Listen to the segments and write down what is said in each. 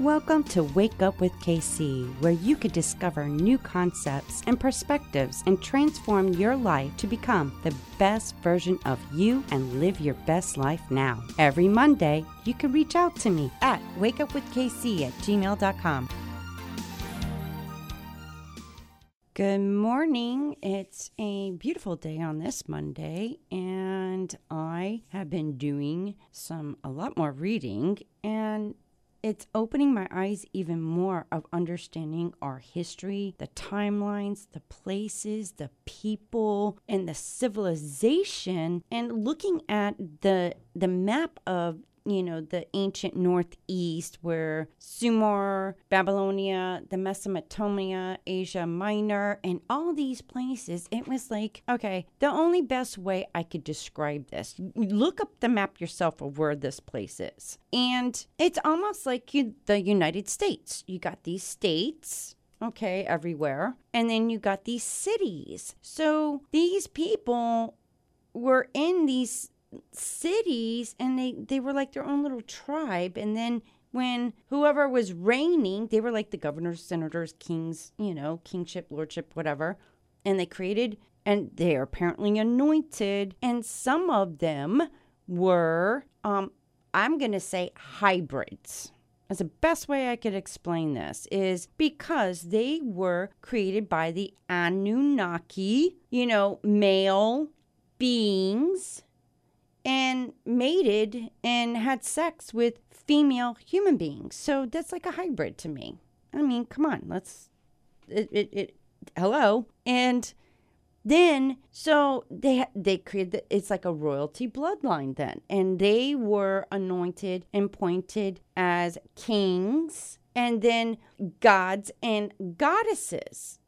Welcome to Wake Up with KC, where you can discover new concepts and perspectives and transform your life to become the best version of you and live your best life now. Every Monday, you can reach out to me at wakeupwithkc at gmail.com. Good morning. It's a beautiful day on this Monday, and I have been doing some a lot more reading and it's opening my eyes even more of understanding our history, the timelines, the places, the people, and the civilization, and looking at the the map of you know, the ancient northeast where Sumer, Babylonia, the Mesopotamia, Asia Minor, and all these places, it was like, okay, the only best way I could describe this, look up the map yourself of where this place is. And it's almost like you, the United States. You got these states, okay, everywhere. And then you got these cities. So these people were in these cities and they they were like their own little tribe. And then when whoever was reigning they were like the governors senators kings you know kingship lordship whatever. And they created and they are apparently anointed. And some of them were um i'm going to say hybrids. As the best way I could explain this is because they were created by the Anunnaki, you know, male beings and mated and had sex with female human beings. So that's like a hybrid to me. I mean, come on, let's it it, it hello. And then so they they created the, it's like a royalty bloodline then and they were anointed and pointed as kings and then gods and goddesses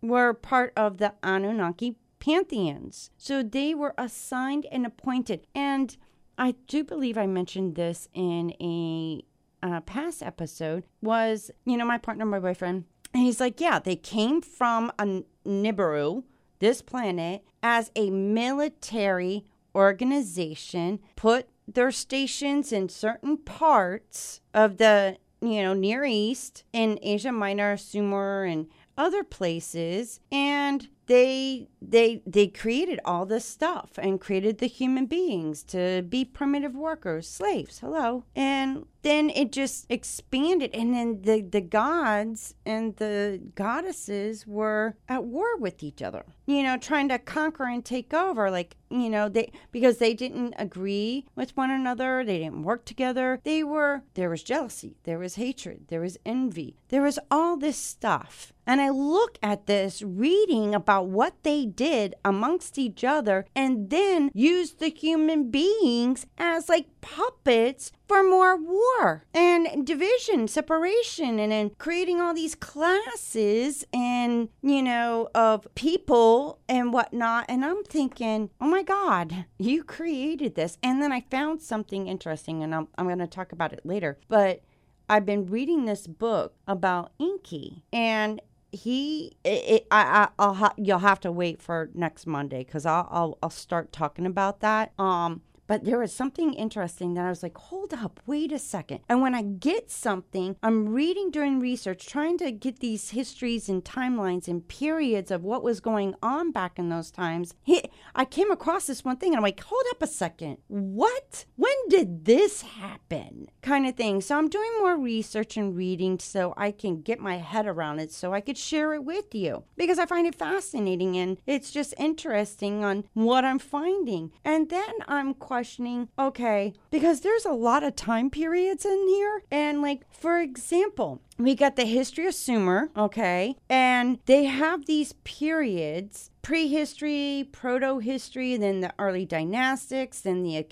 were part of the Anunnaki pantheons. So they were assigned and appointed. And I do believe I mentioned this in a uh, past episode was, you know, my partner, my boyfriend, and he's like, yeah, they came from a Nibiru, this planet, as a military organization, put their stations in certain parts of the, you know, Near East, in Asia Minor, Sumer, and other places, and they they they created all this stuff and created the human beings to be primitive workers slaves hello. And then it just expanded and then the the gods and the goddesses were at war with each other you know trying to conquer and take over like you know they because they didn't agree with one another they didn't work together. They were there was jealousy there was hatred there was envy there was all this stuff and i look at this reading about what they did amongst each other and then used the human beings as like puppets for more war and division, separation, and then creating all these classes and, you know, of people and whatnot. And I'm thinking, oh my God, you created this. And then I found something interesting, and I'm, I'm going to talk about it later. But I've been reading this book about Enki, and he it, I, I will ha- you'll have to wait for next Monday because I'll, I'll I'll start talking about that. Um, but there was something interesting that I was like, hold up, wait a second. And when I get something, I'm reading during research, trying to get these histories and timelines and periods of what was going on back in those times. I came across this one thing and I'm like, hold up a second. What? When did this happen? Kind of thing. So I'm doing more research and reading so I can get my head around it so I could share it with you because I find it fascinating and it's just interesting on what I'm finding. And then I'm quite questioning, okay, because there's a lot of time periods in here. And, like, for example, we got the history of Sumer, okay, and they have these periods prehistory, proto history, then the early dynastics, then the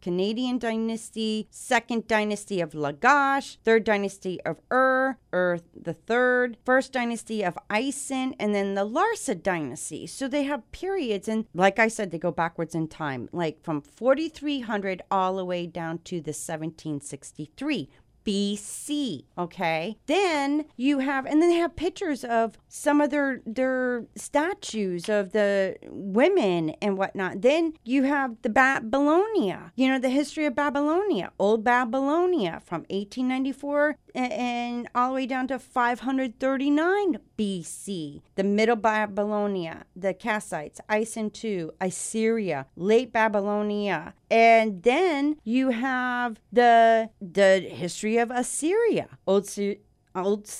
Akkadian dynasty, second dynasty of Lagash, third dynasty of Ur, Ur the third, first dynasty of Isin, and then the Larsa dynasty. So they have periods, and like I said, they go backwards in time, like from 4300 all the way down to the 1763 BC. Okay. Then you have, and then they have pictures of some of their their statues of the women and whatnot. Then you have the Babylonia. You know the history of Babylonia, Old Babylonia from 1894 and all the way down to 539 BC. The Middle Babylonia, the Kassites, Isin II, Assyria, Late Babylonia, and then you have the the history of Assyria, Old Old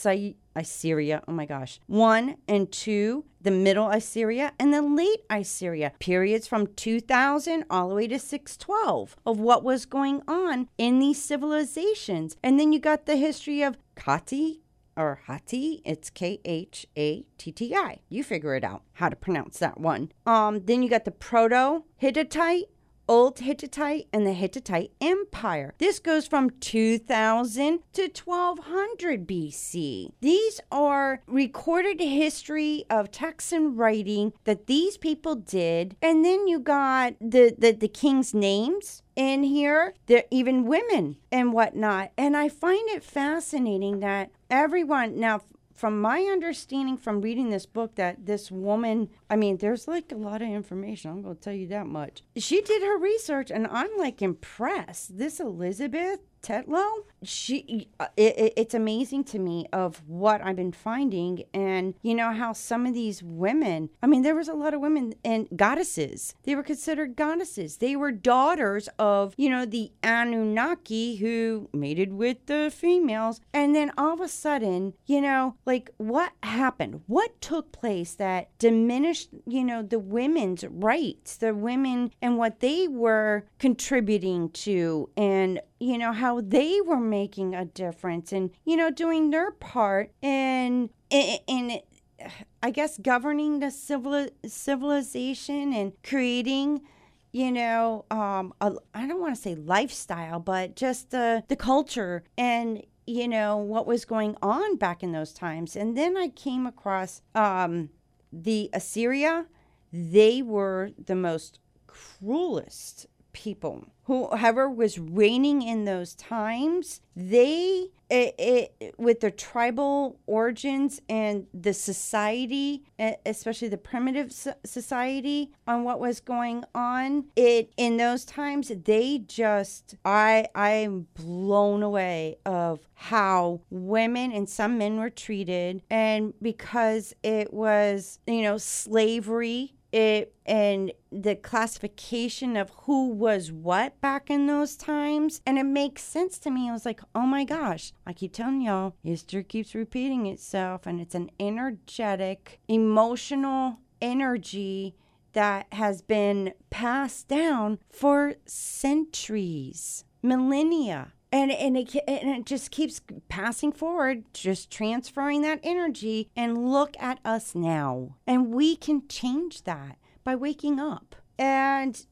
Assyria. Oh my gosh. One and two, the Middle Assyria and the Late Assyria. Periods from 2000 all the way to 612 of what was going on in these civilizations. And then you got the history of Kati or Hatti. It's K H A T T I. You figure it out how to pronounce that one. Um, then you got the Proto Hittite Old Hittite and the Hittite Empire. This goes from 2000 to 1200 BC. These are recorded history of texts and writing that these people did. And then you got the, the, the king's names in here. There even women and whatnot. And I find it fascinating that everyone now from my understanding from reading this book that this woman i mean there's like a lot of information i'm going to tell you that much she did her research and i'm like impressed this elizabeth Tetlow, she uh, it, it's amazing to me of what I've been finding and you know how some of these women I mean there was a lot of women and goddesses. They were considered goddesses. They were daughters of you know the Anunnaki who mated with the females. And then all of a sudden you know like what happened? What took place that diminished you know the women's rights the women and what they were contributing to and you know how they were making a difference and you know doing their part in in, in I guess governing the civil civilization and creating you know um a, I don't want to say lifestyle but just the the culture and you know what was going on back in those times. And then I came across um the Assyria. They were the most cruelest people. Whoever was reigning in those times they it, it, with their tribal origins and the society eh, especially the primitive society on what was going on it in those times they just i i'm blown away of how women and some men were treated. And because it was you know slavery it and the classification of who was what back in those times and it makes sense to me. I was like oh my gosh i keep telling y'all history keeps repeating itself and it's an energetic emotional energy that has been passed down for centuries millennia and and it, and it just keeps passing forward just transferring that energy. And look at us now. And we can change that by waking up. And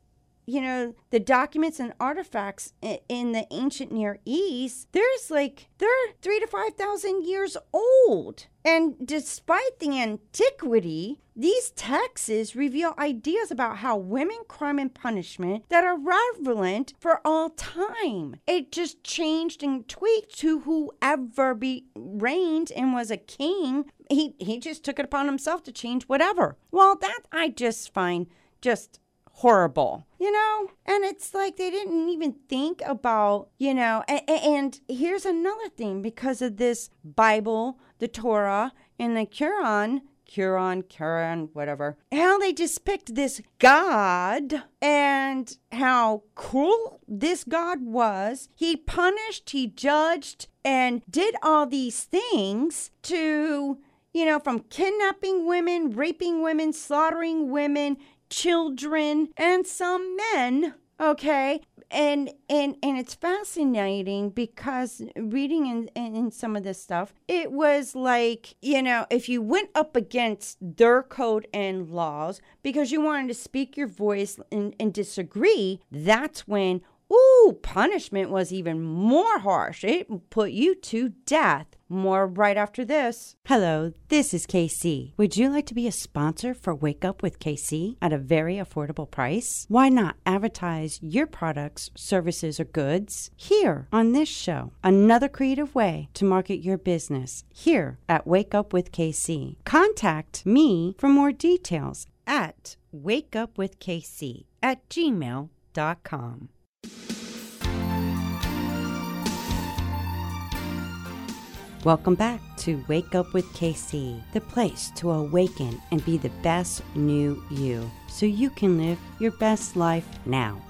you know the documents and artifacts in the ancient near east there's like they're three to five thousand years old. And despite the antiquity these texts reveal ideas about how women crime and punishment that are relevant for all time. It just changed and tweaked to whoever be reigned and was a king. He he just took it upon himself to change whatever. Well that i just find just horrible, you know? And it's like they didn't even think about, you know, and, and here's another thing because of this Bible, the Torah, and the Quran, Quran, Quran, whatever, how they just picked this God and how cruel this God was. He punished, he judged, and did all these things to you know, from kidnapping women, raping women, slaughtering women, children, and some men. Okay, and and and it's fascinating because reading in, in some of this stuff it was like you know if you went up against their code and laws because you wanted to speak your voice and, and disagree that's when Ooh, punishment was even more harsh. It put you to death. More right after this. Hello, this is KC. Would you like to be a sponsor for Wake Up with KC at a very affordable price? Why not advertise your products, services, or goods here on this show? Another creative way to market your business here at Wake Up with KC. Contact me for more details at wakeupwithkc at gmail.com. Welcome back to Wake Up with KC, the place to awaken and be the best new you so you can live your best life now.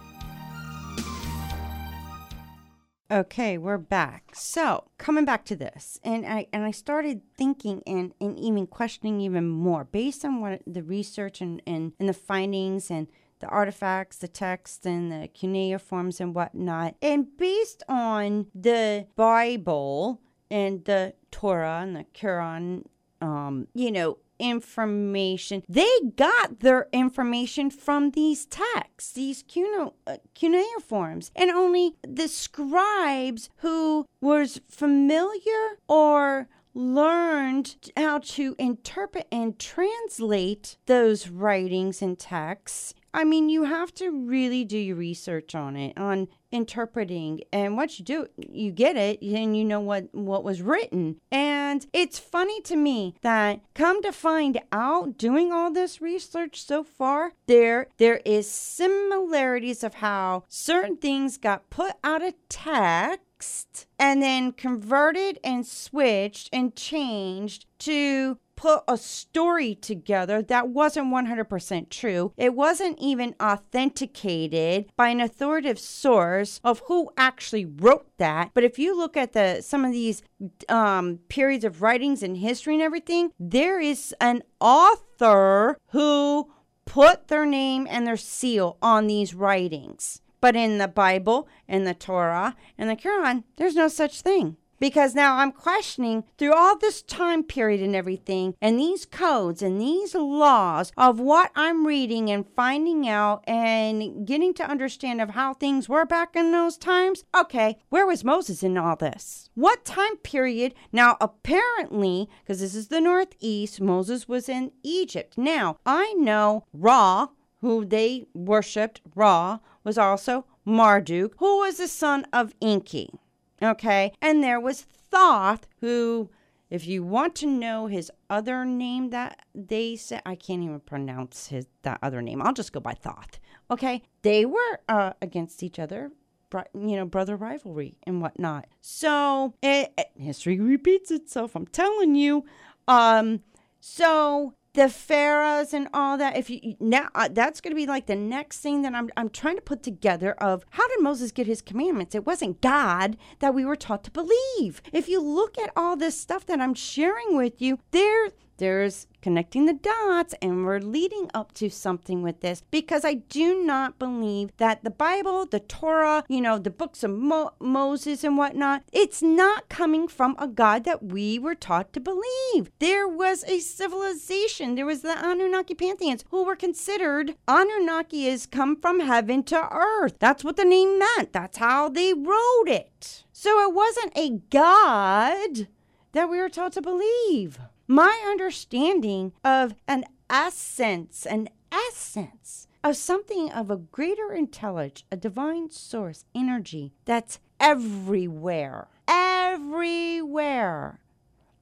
Okay, we're back. So, coming back to this, and I and I started thinking and, and even questioning even more based on what the research and, and, and the findings and the artifacts, the text, and the cuneiforms and whatnot, and based on the Bible and the Torah and the Quran, um, you know, information. They got their information from these texts, these cuneiforms, uh, cuneiforms, and only the scribes who was familiar or learned how to interpret and translate those writings and texts I mean, you have to really do your research on it, on interpreting. And once you do, you get it, and you know what what was written. And it's funny to me that come to find out, doing all this research so far, there there is similarities of how certain things got put out of text and then converted and switched and changed to put a story together that wasn't 100% true. It wasn't even authenticated by an authoritative source of who actually wrote that. But if you look at the some of these um, periods of writings and history and everything, there is an author who put their name and their seal on these writings. But in the Bible, in the Torah, and the Quran, there's no such thing because now I'm questioning through all this time period and everything, and these codes and these laws of what I'm reading and finding out and getting to understand of how things were back in those times. Okay, where was Moses in all this? What time period? Now, apparently, because this is the Northeast, Moses was in Egypt. Now, I know Ra, who they worshipped, Ra, was also Marduk, who was the son of Enki. Okay. And there was Thoth, who, if you want to know his other name that they said, I can't even pronounce his that other name. I'll just go by Thoth. Okay. They were uh, against each other. You know, brother rivalry and whatnot. So it, it, history repeats itself. I'm telling you. Um, so the pharaohs and all that if you now uh, that's going to be like the next thing that I'm I'm trying to put together of how did Moses get his commandments? It wasn't God that we were taught to believe. If you look at all this stuff that I'm sharing with you there there's connecting the dots and we're leading up to something with this because I do not believe that the Bible, the Torah, you know, the books of Mo- Moses and whatnot, it's not coming from a God that we were taught to believe. There was a civilization, there was the Anunnaki pantheons who were considered Anunnaki is come from heaven to earth. That's what the name meant. That's how they wrote it. So it wasn't a God that we were taught to believe my understanding of an essence, an essence of something of a greater intelligence, a divine source, energy that's everywhere, everywhere.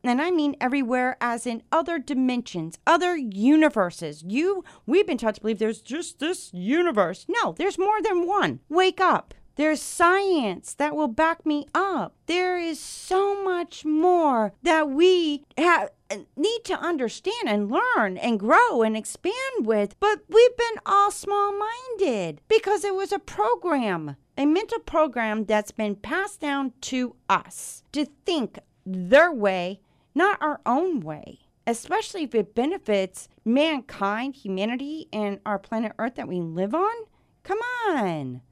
And I mean everywhere as in other dimensions, other universes. You we've been taught to believe there's just this universe. No, there's more than one. Wake up. There's science that will back me up. There is so much more that we have need to understand and learn and grow and expand with, but we've been all small minded because it was a program, a mental program that's been passed down to us to think their way, not our own way, especially if it benefits mankind, humanity, and our planet Earth that we live on. Come on.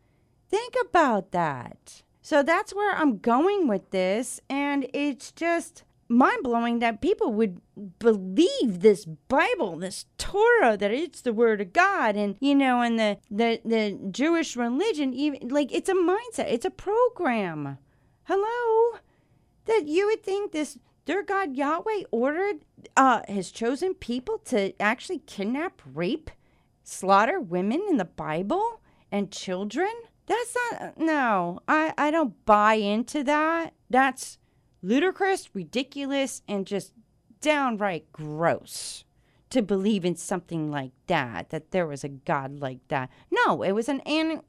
Think about that. So that's where I'm going with this. And it's just, mind blowing that people would believe this Bible, this Torah, that it's the Word of God, and you know, and the the the Jewish religion, even like it's a mindset, it's a program. Hello, that you would think this their God Yahweh ordered uh, his chosen people to actually kidnap, rape, slaughter women in the Bible and children? That's not, no, I, I don't buy into that. That's ludicrous, ridiculous, and just downright gross to believe in something like that, that there was a god like that. No, it was an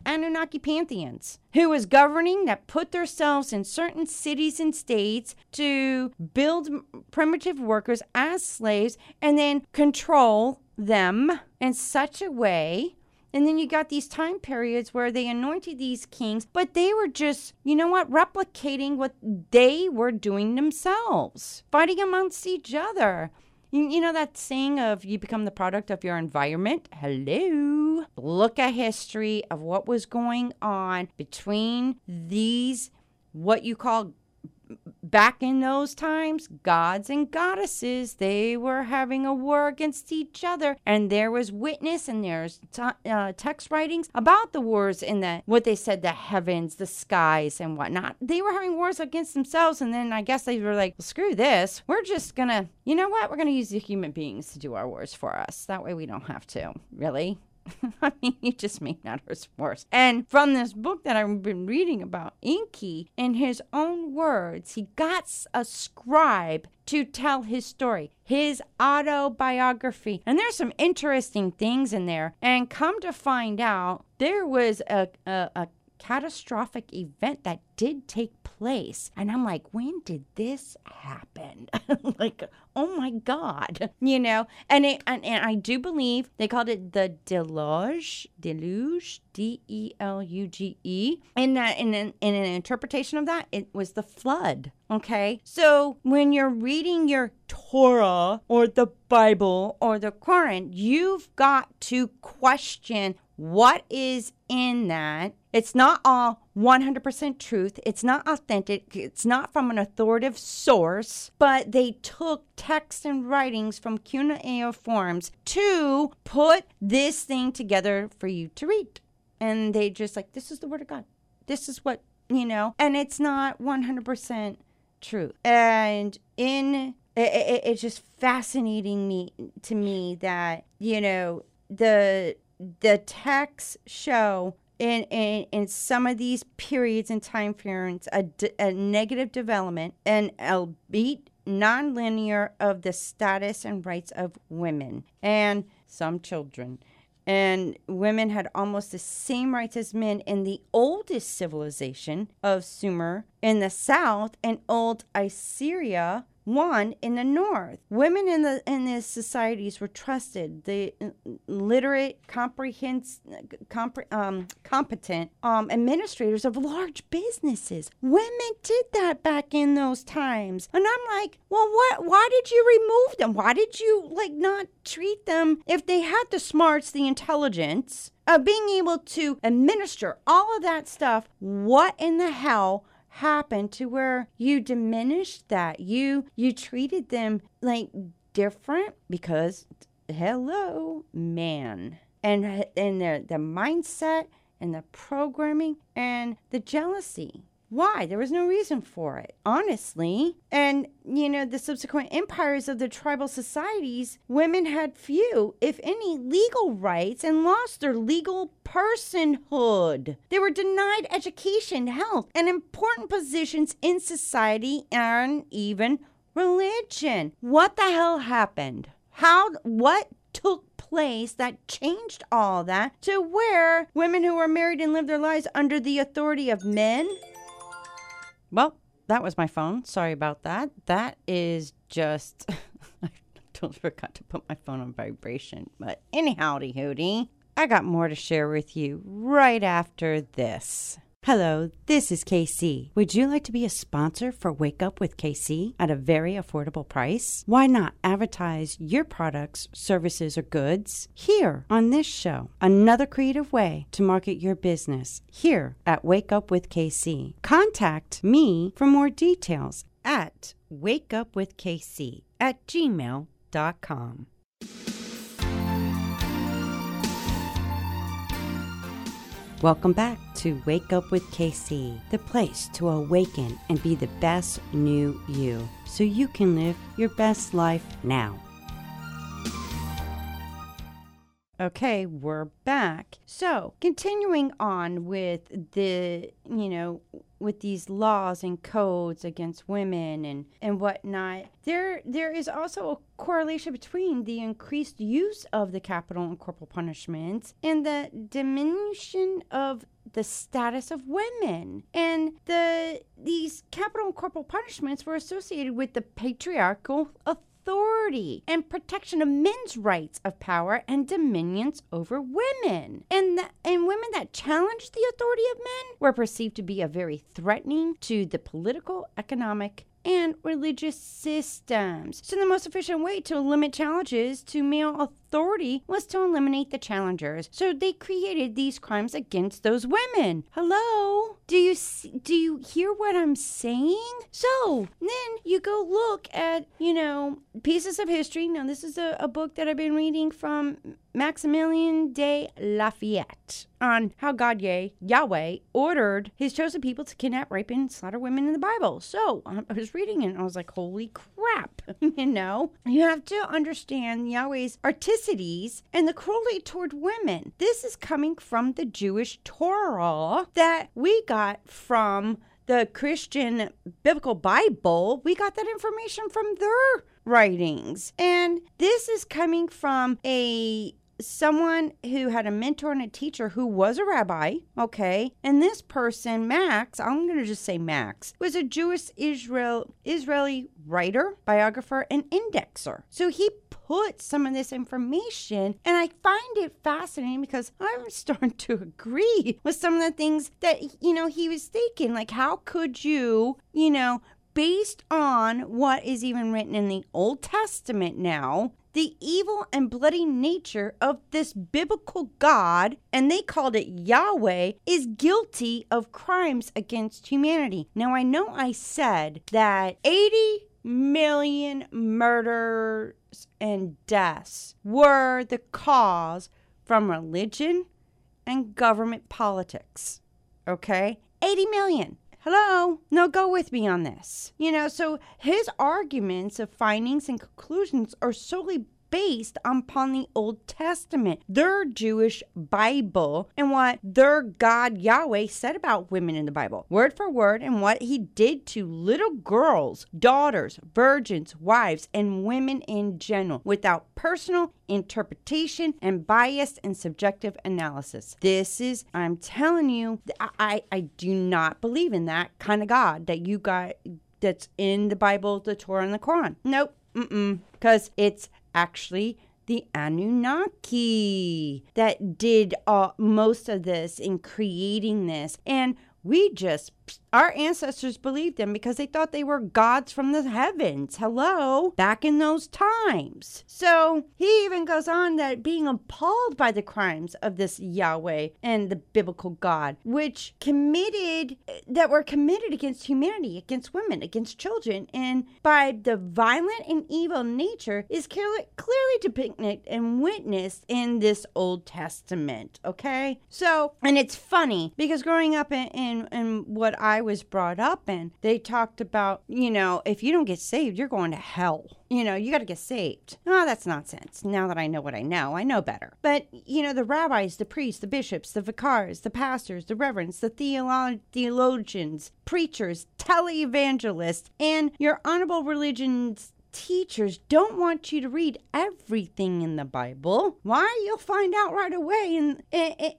Anunnaki pantheons who was governing that put themselves in certain cities and states to build primitive workers as slaves and then control them in such a way and then you got these time periods where they anointed these kings, but they were just, you know what, replicating what they were doing themselves, fighting amongst each other. You, know that saying of you become the product of your environment? Hello. Look at history of what was going on between these, what you call back in those times, gods and goddesses, they were having a war against each other. And there was witness and there's t- uh, text writings about the wars in the, what they said, the heavens, the skies, and whatnot. They were having wars against themselves. And then I guess they were like, well, screw this. We're just going to, you know what? We're going to use the human beings to do our wars for us. That way we don't have to. Really? I mean, you just made matters worse. And from this book that I've been reading about Enki, in his own words, he got a scribe to tell his story, his autobiography. And there's some interesting things in there. And come to find out, there was a, a, a catastrophic event that did take place. And I'm like, when did this happen? like, oh my God, you know? And, it, and, and I do believe they called it the deluge, deluge, D E L U G E. And that in an, in an interpretation of that, it was the flood. Okay. So when you're reading your Torah or the Bible or the Quran, you've got to question what is in that. It's not all 100% truth. It's not authentic. It's not from an authoritative source, but they took text and writings from cuneiforms to put this thing together for you to read. And they just like, this is the word of God. This is what, you know, and it's not 100% true. And in it, it, it's just fascinating me to me that, you know, the the texts show in, in, in some of these periods and time periods a, a negative development and albeit nonlinear of the status and rights of women and some children. And women had almost the same rights as men in the oldest civilization of Sumer in the south and old Assyria one in the north. Women in the in the societies were trusted. The uh, literate, comprehens, compre, um, competent um, administrators of large businesses. Women did that back in those times, and I'm like, well, what? Why did you remove them? Why did you like not treat them if they had the smarts, the intelligence? Of being able to administer all of that stuff, what in the hell happened to where you diminished that. You you treated them like different because hello man. And and the the mindset and the programming and the jealousy why? There was no reason for it, honestly. And, you know, the subsequent empires of the tribal societies, women had few, if any, legal rights and lost their legal personhood. They were denied education, health, and important positions in society and even religion. What the hell happened? How, what took place that changed all that to where women who were married and lived their lives under the authority of men well, that was my phone. Sorry about that. That is just. I totally forgot to put my phone on vibration. But anyhow, hooty, I got more to share with you right after this. Hello, this is KC. Would you like to be a sponsor for Wake Up with KC at a very affordable price? Why not advertise your products, services, or goods here on this show? Another creative way to market your business here at Wake Up with KC. Contact me for more details at wakeupwithkc at gmail.com. Welcome back to Wake Up with KC, the place to awaken and be the best new you so you can live your best life now. Okay, we're back. So, continuing on with the, you know, with these laws and codes against women and, and whatnot, there there is also a correlation between the increased use of the capital and corporal punishments and the diminution of the status of women. And the these capital and corporal punishments were associated with the patriarchal authority authority and protection of men's rights of power and dominions over women. And, the, and women that challenged the authority of men were perceived to be a very threatening to the political, economic, and religious systems. So, the most efficient way to limit challenges to male authority was to eliminate the challengers. So, they created these crimes against those women. Hello? Do you do you hear what I'm saying? So, then you go look at, you know, pieces of history. Now, this is a, a book that I've been reading from Maximillien de Lafayette on how God yay, Yahweh ordered his chosen people to kidnap, rape, and slaughter women in the Bible. So um, I was reading it and I was like, holy crap. you know, you have to understand Yahweh's articities and the cruelty toward women. This is coming from the Jewish Torah that we got from the Christian Biblical Bible. We got that information from their writings. And this is coming from a someone who had a mentor and a teacher who was a rabbi, okay? And this person, Max, I'm going to just say Max, was a Jewish Israel Israeli writer, biographer, and indexer. So he put some of this information and I find it fascinating because I'm starting to agree with some of the things that you know he was thinking like how could you, you know, based on what is even written in the Old Testament now, the evil and bloody nature of this biblical God, and they called it Yahweh, is guilty of crimes against humanity. Now, I know I said that 80 million murders and deaths were the cause from religion and government politics. Okay? 80 million. Hello? No, go with me on this. You know, so his arguments of findings and conclusions are solely based upon the Old Testament, their Jewish Bible, and what their God Yahweh said about women in the Bible, word for word, and what he did to little girls, daughters, virgins, wives, and women in general without personal interpretation and biased and subjective analysis. This is, I'm telling you, I, I do not believe in that kind of God that you got that's in the Bible, the Torah, and the Quran. Nope. Mm-mm. Because it's actually the Anunnaki that did uh, most of this in creating this. And we just our ancestors believed them because they thought they were gods from the heavens. Hello, back in those times. So he even goes on that being appalled by the crimes of this Yahweh and the biblical God, which committed, that were committed against humanity, against women, against children, and by the violent and evil nature is clearly, depicted and witnessed in this Old Testament. Okay? So, and it's funny because growing up in, in, in what I was brought up in, they talked about, you know, if you don't get saved, you're going to hell. You know, you got to get saved. Oh, that's nonsense. Now that I know what I know, I know better. But, you know, the rabbis, the priests, the bishops, the vicars, the pastors, the reverends, the theolo- theologians, preachers, televangelists, and your honorable religion's teachers don't want you to read everything in the Bible. Why? You'll find out right away. And, and,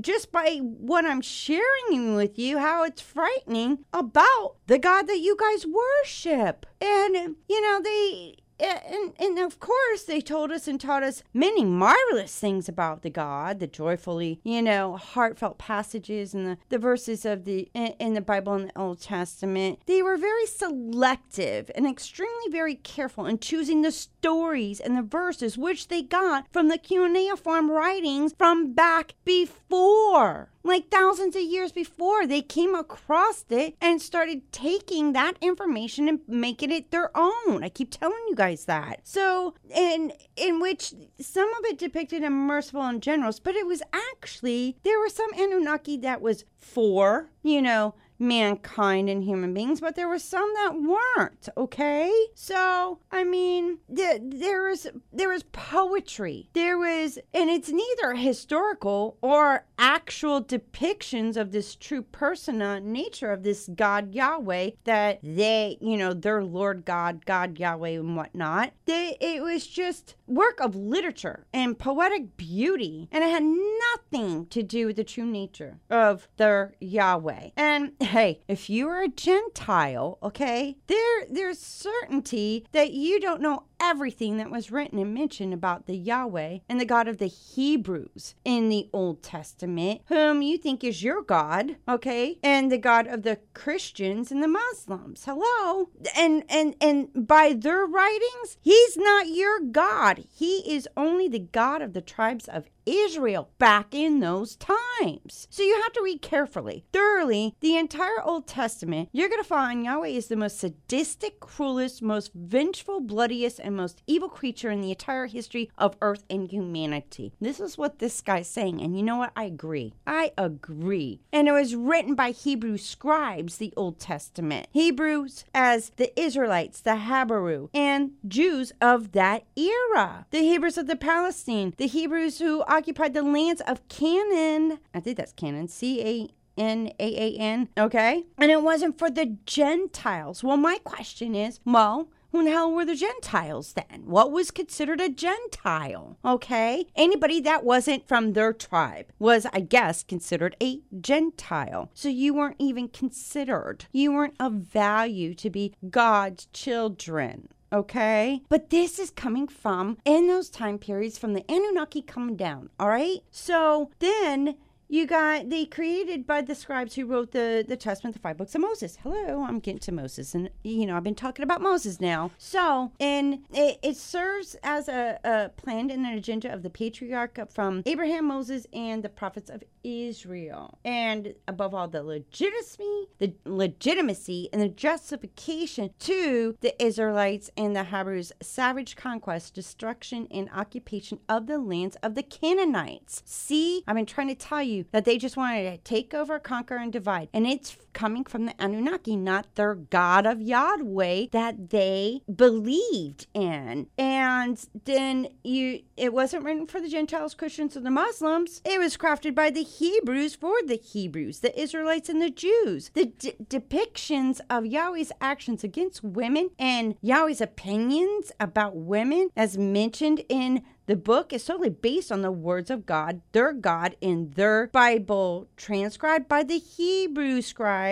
just by what I'm sharing with you, how it's frightening about the God that you guys worship. And, you know, they and, and of course, they told us and taught us many marvelous things about the God, the joyfully, you know, heartfelt passages and the, the verses of the in, in the Bible and the Old Testament. They were very selective and extremely very careful in choosing the stories and the verses which they got from the cuneiform writings from back before like thousands of years before. They came across it and started taking that information and making it their own. I keep telling you guys that. So, in in which some of it depicted a merciful and generous, but it was actually there were some Anunnaki that was for, you know, mankind and human beings, but there were some that weren't. Okay, so I mean, th- there was there was poetry. There was, and it's neither historical or actual depictions of this true persona nature of this God Yahweh that they, you know, their Lord God, God Yahweh, and whatnot. They, it was just work of literature and poetic beauty, and it had nothing to do with the true nature of their Yahweh. And hey, if you are a Gentile, okay, there there's certainty that you don't know everything that was written and mentioned about the Yahweh and the God of the Hebrews in the Old Testament, whom you think is your God, okay, and the God of the Christians and the Muslims. Hello, and and and by their writings, He's not your God. He is only the God of the tribes of Israel back in those times. So you have to read carefully, thoroughly, the entire Old Testament. You're going to find Yahweh is the most sadistic, cruelest, most vengeful, bloodiest, and most evil creature in the entire history of earth and humanity. This is what this guy's saying. And you know what? I agree. I agree. And it was written by Hebrew scribes, the Old Testament. Hebrews as the Israelites, the Hebrew, and Jews of that era. The Hebrews of the Palestine, the Hebrews who occupied the lands of Canaan. I think that's Canaan. C A N A A N. Okay. And it wasn't for the Gentiles. Well, my question is well, who the hell were the Gentiles then? What was considered a Gentile? Okay. Anybody that wasn't from their tribe was, I guess, considered a Gentile. So you weren't even considered. You weren't of value to be God's children okay? But this is coming from in those time periods from the Anunnaki coming down, all right? So then you got they created by the scribes who wrote the the testament the five books of moses. Hello i'm getting to moses. And you know i've been talking about moses now. So and it, it serves as a, a plan and an agenda of the patriarch from abraham moses and the prophets of israel. And above all the legitimacy the legitimacy and the justification to the israelites and the hebrews savage conquest destruction and occupation of the lands of the canaanites. See i've been trying to tell you that they just wanted to take over, conquer, and divide. And it's coming from the Anunnaki, not their God of Yahweh that they believed in. And then you it wasn't written for the Gentiles, Christians, or the Muslims. It was crafted by the Hebrews for the Hebrews, the Israelites, and the Jews. The d- depictions of Yahweh's actions against women and Yahweh's opinions about women, as mentioned in the book is totally based on the words of God, their God, in their Bible, transcribed by the Hebrew scribes,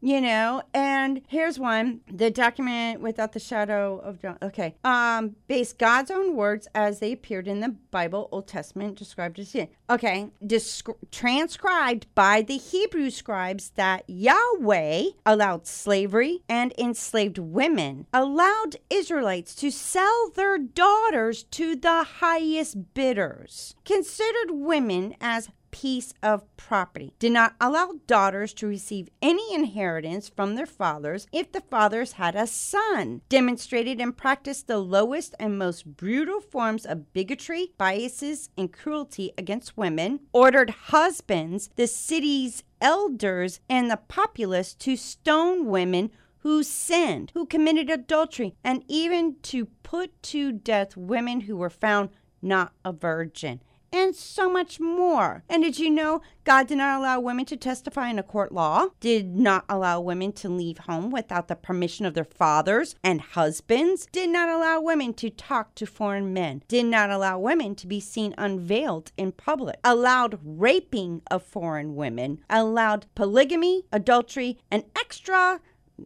you know. And here's one the document without the shadow of John. Okay. Um, based God's own words as they appeared in the Bible, Old Testament, described as sin. Okay. Descri- transcribed by the Hebrew scribes that Yahweh allowed slavery and enslaved women, allowed Israelites to sell their daughters to the highest bidders, considered women as piece of property, did not allow daughters to receive any inheritance from their fathers if the fathers had a son, demonstrated and practiced the lowest and most brutal forms of bigotry, biases, and cruelty against women, ordered husbands, the city's elders, and the populace to stone women who sinned, who committed adultery, and even to put to death women who were found not a virgin, and so much more. And did you know God did not allow women to testify in a court law? Did not allow women to leave home without the permission of their fathers and husbands? Did not allow women to talk to foreign men? Did not allow women to be seen unveiled in public? Allowed raping of foreign women? Allowed polygamy, adultery, and extra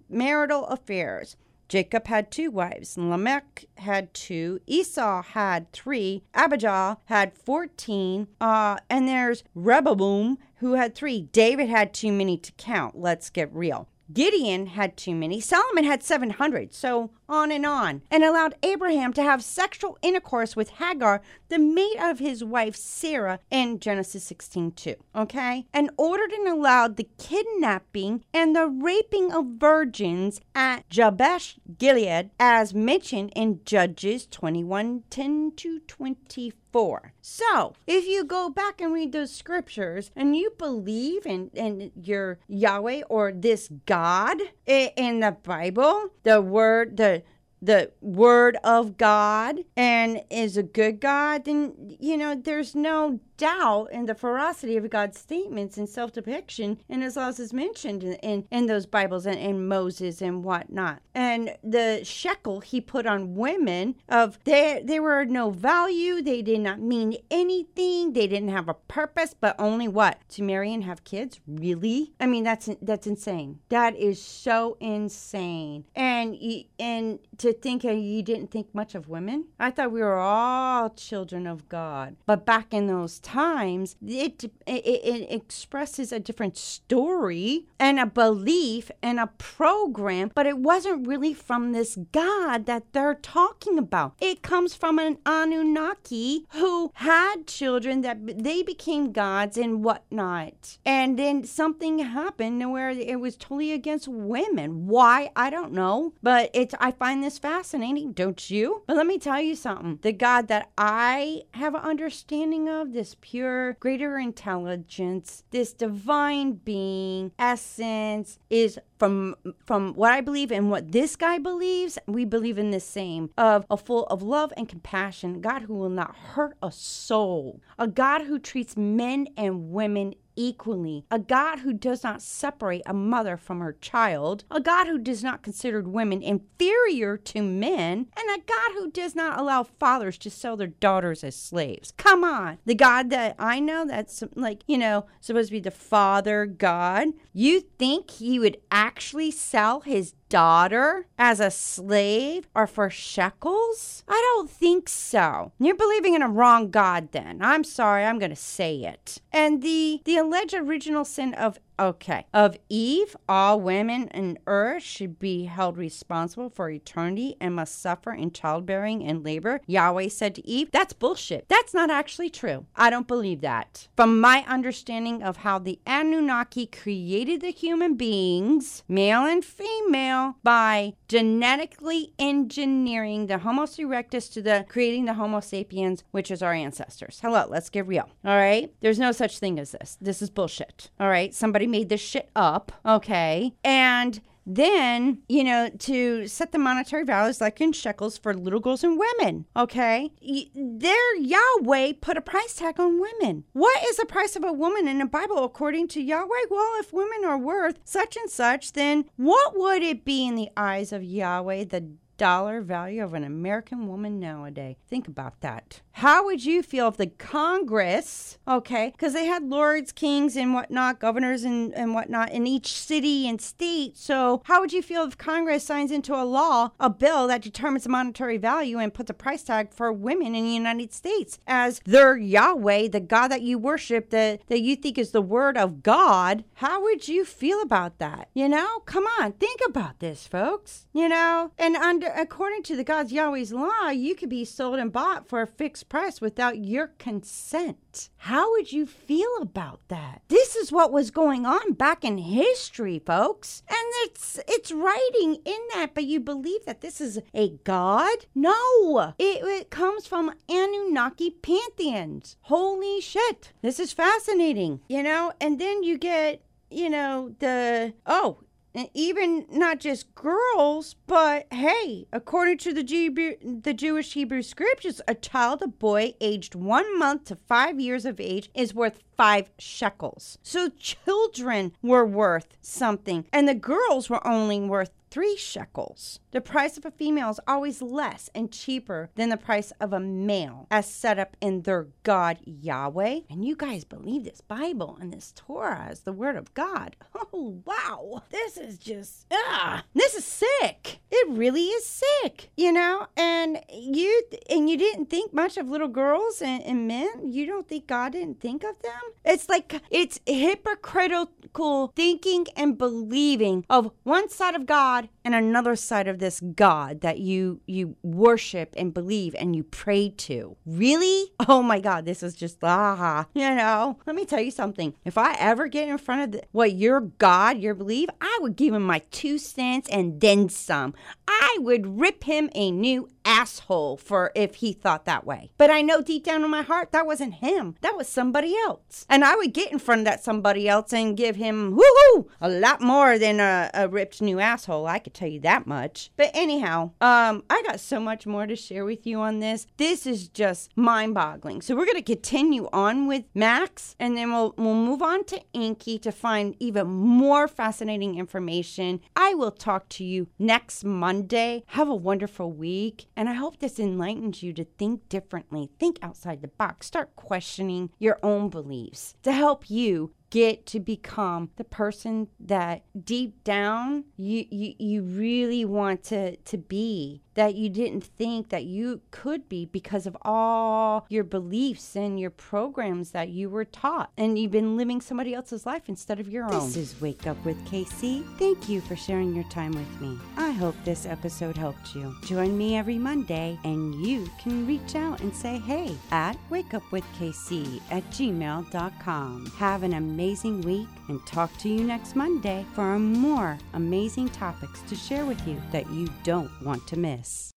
marital affairs? Jacob had two wives. Lamech had two. Esau had three. Abijah had 14. Uh, and there's Rehoboam who had three. David had too many to count. Let's get real. Gideon had too many. Solomon had 700, so on and on, and allowed Abraham to have sexual intercourse with Hagar, the mate of his wife Sarah, in Genesis 16 2. Okay? And ordered and allowed the kidnapping and the raping of virgins at Jabesh Gilead, as mentioned in Judges 21 10 to 25. 4. So, if you go back and read those scriptures and you believe in, in your Yahweh or this God in the Bible, the word, the the word of God and is a good God, then you know there's no doubt in the ferocity of God's statements and self depiction, and as well as mentioned in, in, in those Bibles and, and Moses and whatnot. And the shekel he put on women of they they were no value, they did not mean anything, they didn't have a purpose, but only what? To marry and have kids? Really? I mean that's that's insane. That is so insane. And and to think you didn't think much of women. I thought we were all children of God. But back in those times, it, it, it expresses a different story and a belief and a program, but it wasn't really from this God that they're talking about. It comes from an Anunnaki who had children that they became gods and whatnot. And then something happened where it was totally against women. Why? I don't know. But it's I find this fascinating, don't you? But let me tell you something. The God that I have an understanding of, this pure, greater intelligence, this divine being, essence, is from from what I believe and what this guy believes, we believe in the same of a full of love and compassion, God who will not hurt a soul, a God who treats men and women equally, a God who does not separate a mother from her child, a God who does not consider women inferior to men, and a God who does not allow fathers to sell their daughters as slaves. Come on. The God that I know that's like, you know, supposed to be the Father God, you think he would actually sell his daughter as a slave or for shekels? I don't think so. You're believing in a wrong God then. I'm sorry, I'm going to say it. And the the alleged original sin of Okay. Of Eve, all women in earth should be held responsible for eternity and must suffer in childbearing and labor. Yahweh said to Eve, That's bullshit. That's not actually true. I don't believe that. From my understanding of how the Anunnaki created the human beings, male and female, by genetically engineering the Homo erectus to the creating the Homo sapiens, which is our ancestors. Hello, let's get real. All right. There's no such thing as this. This is bullshit. All right. Somebody made this shit up, okay? And then, you know, to set the monetary values like in shekels for little girls and women, okay? Their Yahweh put a price tag on women. What is the price of a woman in the Bible according to Yahweh? Well, if women are worth such and such, then what would it be in the eyes of Yahweh, the value of an American woman nowadays. Think about that. How would you feel if the Congress, okay, because they had lords, kings, and whatnot, governors and, and whatnot in each city and state. So, how would you feel if Congress signs into a law, a bill that determines the monetary value and puts a price tag for women in the United States as their Yahweh, the God that you worship, that, that you think is the word of God? How would you feel about that? You know, come on, think about this, folks. You know, and under according to the God's Yahweh's law, you could be sold and bought for a fixed price without your consent. How would you feel about that? This is what was going on back in history, folks. And it's it's writing in that, but you believe that this is a god? No. It, it comes from Anunnaki pantheons. Holy shit. This is fascinating. You know, and then you get you know the oh and even not just girls, but hey, according to the, Jew- the Jewish Hebrew scriptures, a child, a boy aged one month to five years of age, is worth five shekels. So children were worth something, and the girls were only worth three shekels. The price of a female is always less and cheaper than the price of a male, as set up in their God Yahweh. And you guys believe this Bible and this Torah as the Word of God. Oh, wow. This is just, ah, this is sick. It really is sick, you know? And you and you didn't think much of little girls and, and men. You don't think God didn't think of them? It's like it's hypocritical thinking and believing of one side of God and another side of this God that you you worship and believe and you pray to. Really? Oh my God, this is just ah, you know. Let me tell you something. If I ever get in front of the, what your God, your belief, I would give him my two cents and then some. I would rip him a new asshole for if he thought that way. But I know deep down in my heart that wasn't him. That was somebody else. And I would get in front of that somebody else and give him woohoo a lot more than a, a ripped new asshole. I could tell you that much. But anyhow, um, I got so much more to share with you on this. This is just mind-boggling. So we're gonna continue on with Max, and then we'll we'll move on to Enki to find even more fascinating information. I will talk to you next Monday. Have a wonderful week. And I hope this enlightens you to think differently, think outside the box, start questioning your own beliefs to help you get to become the person that deep down you, you you really want to to be that you didn't think that you could be because of all your beliefs and your programs that you were taught and you've been living somebody else's life instead of your own. This is Wake Up with KC. Thank you for sharing your time with me. I hope this episode helped you. Join me every Monday and you can reach out and say hey at wakeupwithkc at gmail.com. Have an amazing week and talk to you next Monday for more amazing topics to share with you that you don't want to miss.